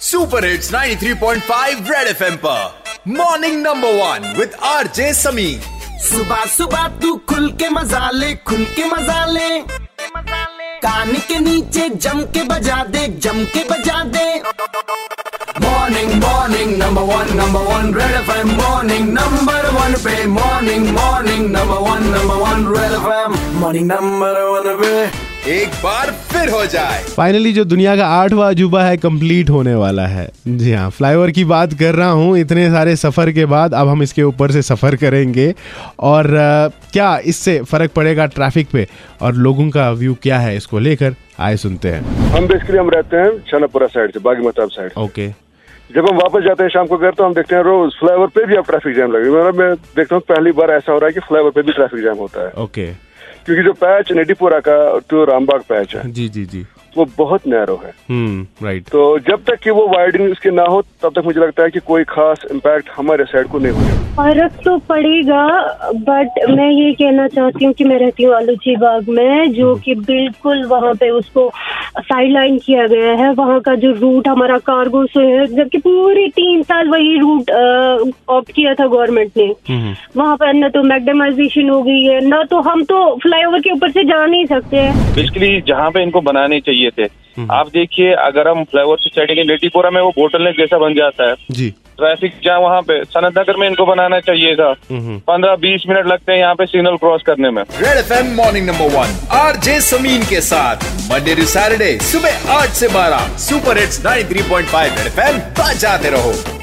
Super hits 93.5 red FM पर। Morning number one with RJ Sami सुबह सुबह तू खुल के मज़ा ले, खुल के मज़ा ले। कान के नीचे जम के बजा दे, जम के बजा दे। Morning morning number one number one red FM morning number one पे morning morning number one number one red FM morning number one पे। एक बार फिर हो जाए। फाइनली जो दुनिया का आठवां अजूबा है कंप्लीट होने वाला है। जी हाँ फ्लाईओवर की बात कर रहा हूँ। इतने सारे सफ़र के बाद अब हम इसके ऊपर से सफ़र करेंगे। और अ, क्या इससे फ़र्क पड़ेगा ट्रैफ़िक पे? और लोगों का व्यू क्या है इसको लेकर? आए सुनते हैं। हम बेसिकली हम रहते हैं छानापुरा साइड से बागी महताब साइड ओके जब हम वापस जाते हैं शाम को घर तो हम देखते हैं रोज फ्लाईओवर पे भी अब ट्रैफ़िक जैम लगे मतलब मैं देखता हूँ पहली बार ऐसा हो रहा है कि फ्लाईओवर पे भी ट्रैफ़िक जैम होता है। ओके क्योंकि जो पैच नेडीपुरा का जो रामबाग पैच है जी जी जी। वो बहुत नैरो है। हम्म राइट तो जब तक कि वो वाइडनिंग उसके ना हो तब तक मुझे लगता है कि कोई खास इम्पैक्ट हमारे साइड को नहीं होगा। फ़र्क तो पड़ेगा बट मैं ये कहना चाहती हूँ कि मैं रहती हूँ आलूची बाग में जो कि बिल्कुल वहाँ पे उसको साइड लाइन किया गया है वहाँ का जो रूट हमारा कार्गो से है जबकि पूरे तीन साल वही रूट ऑप्ट किया था गवर्नमेंट ने। वहाँ पर न तो मैगडमाइजेशन हो गई है न तो हम तो फ्लाईओवर के ऊपर से जा नहीं सकते हैं। बेसिकली जहाँ पे इनको बनाने चाहिए थे। आप देखिए अगर हम फ्लाईओवर से चढ़ेंगे लेटीपोरा में वो बोटल जैसा बन जाता है। जी। ट्रैफ़िक जाम वहाँ पे। सनत नगर में इनको बनाना चाहिए था। पंद्रह बीस मिनट लगते हैं यहाँ पे सिग्नल क्रॉस करने में। Red F M morning number one R J Sameen के साथ। मंडे टू सैटरडे सुबह आठ से बारह super hits 93.5 red F M बजाते रहो।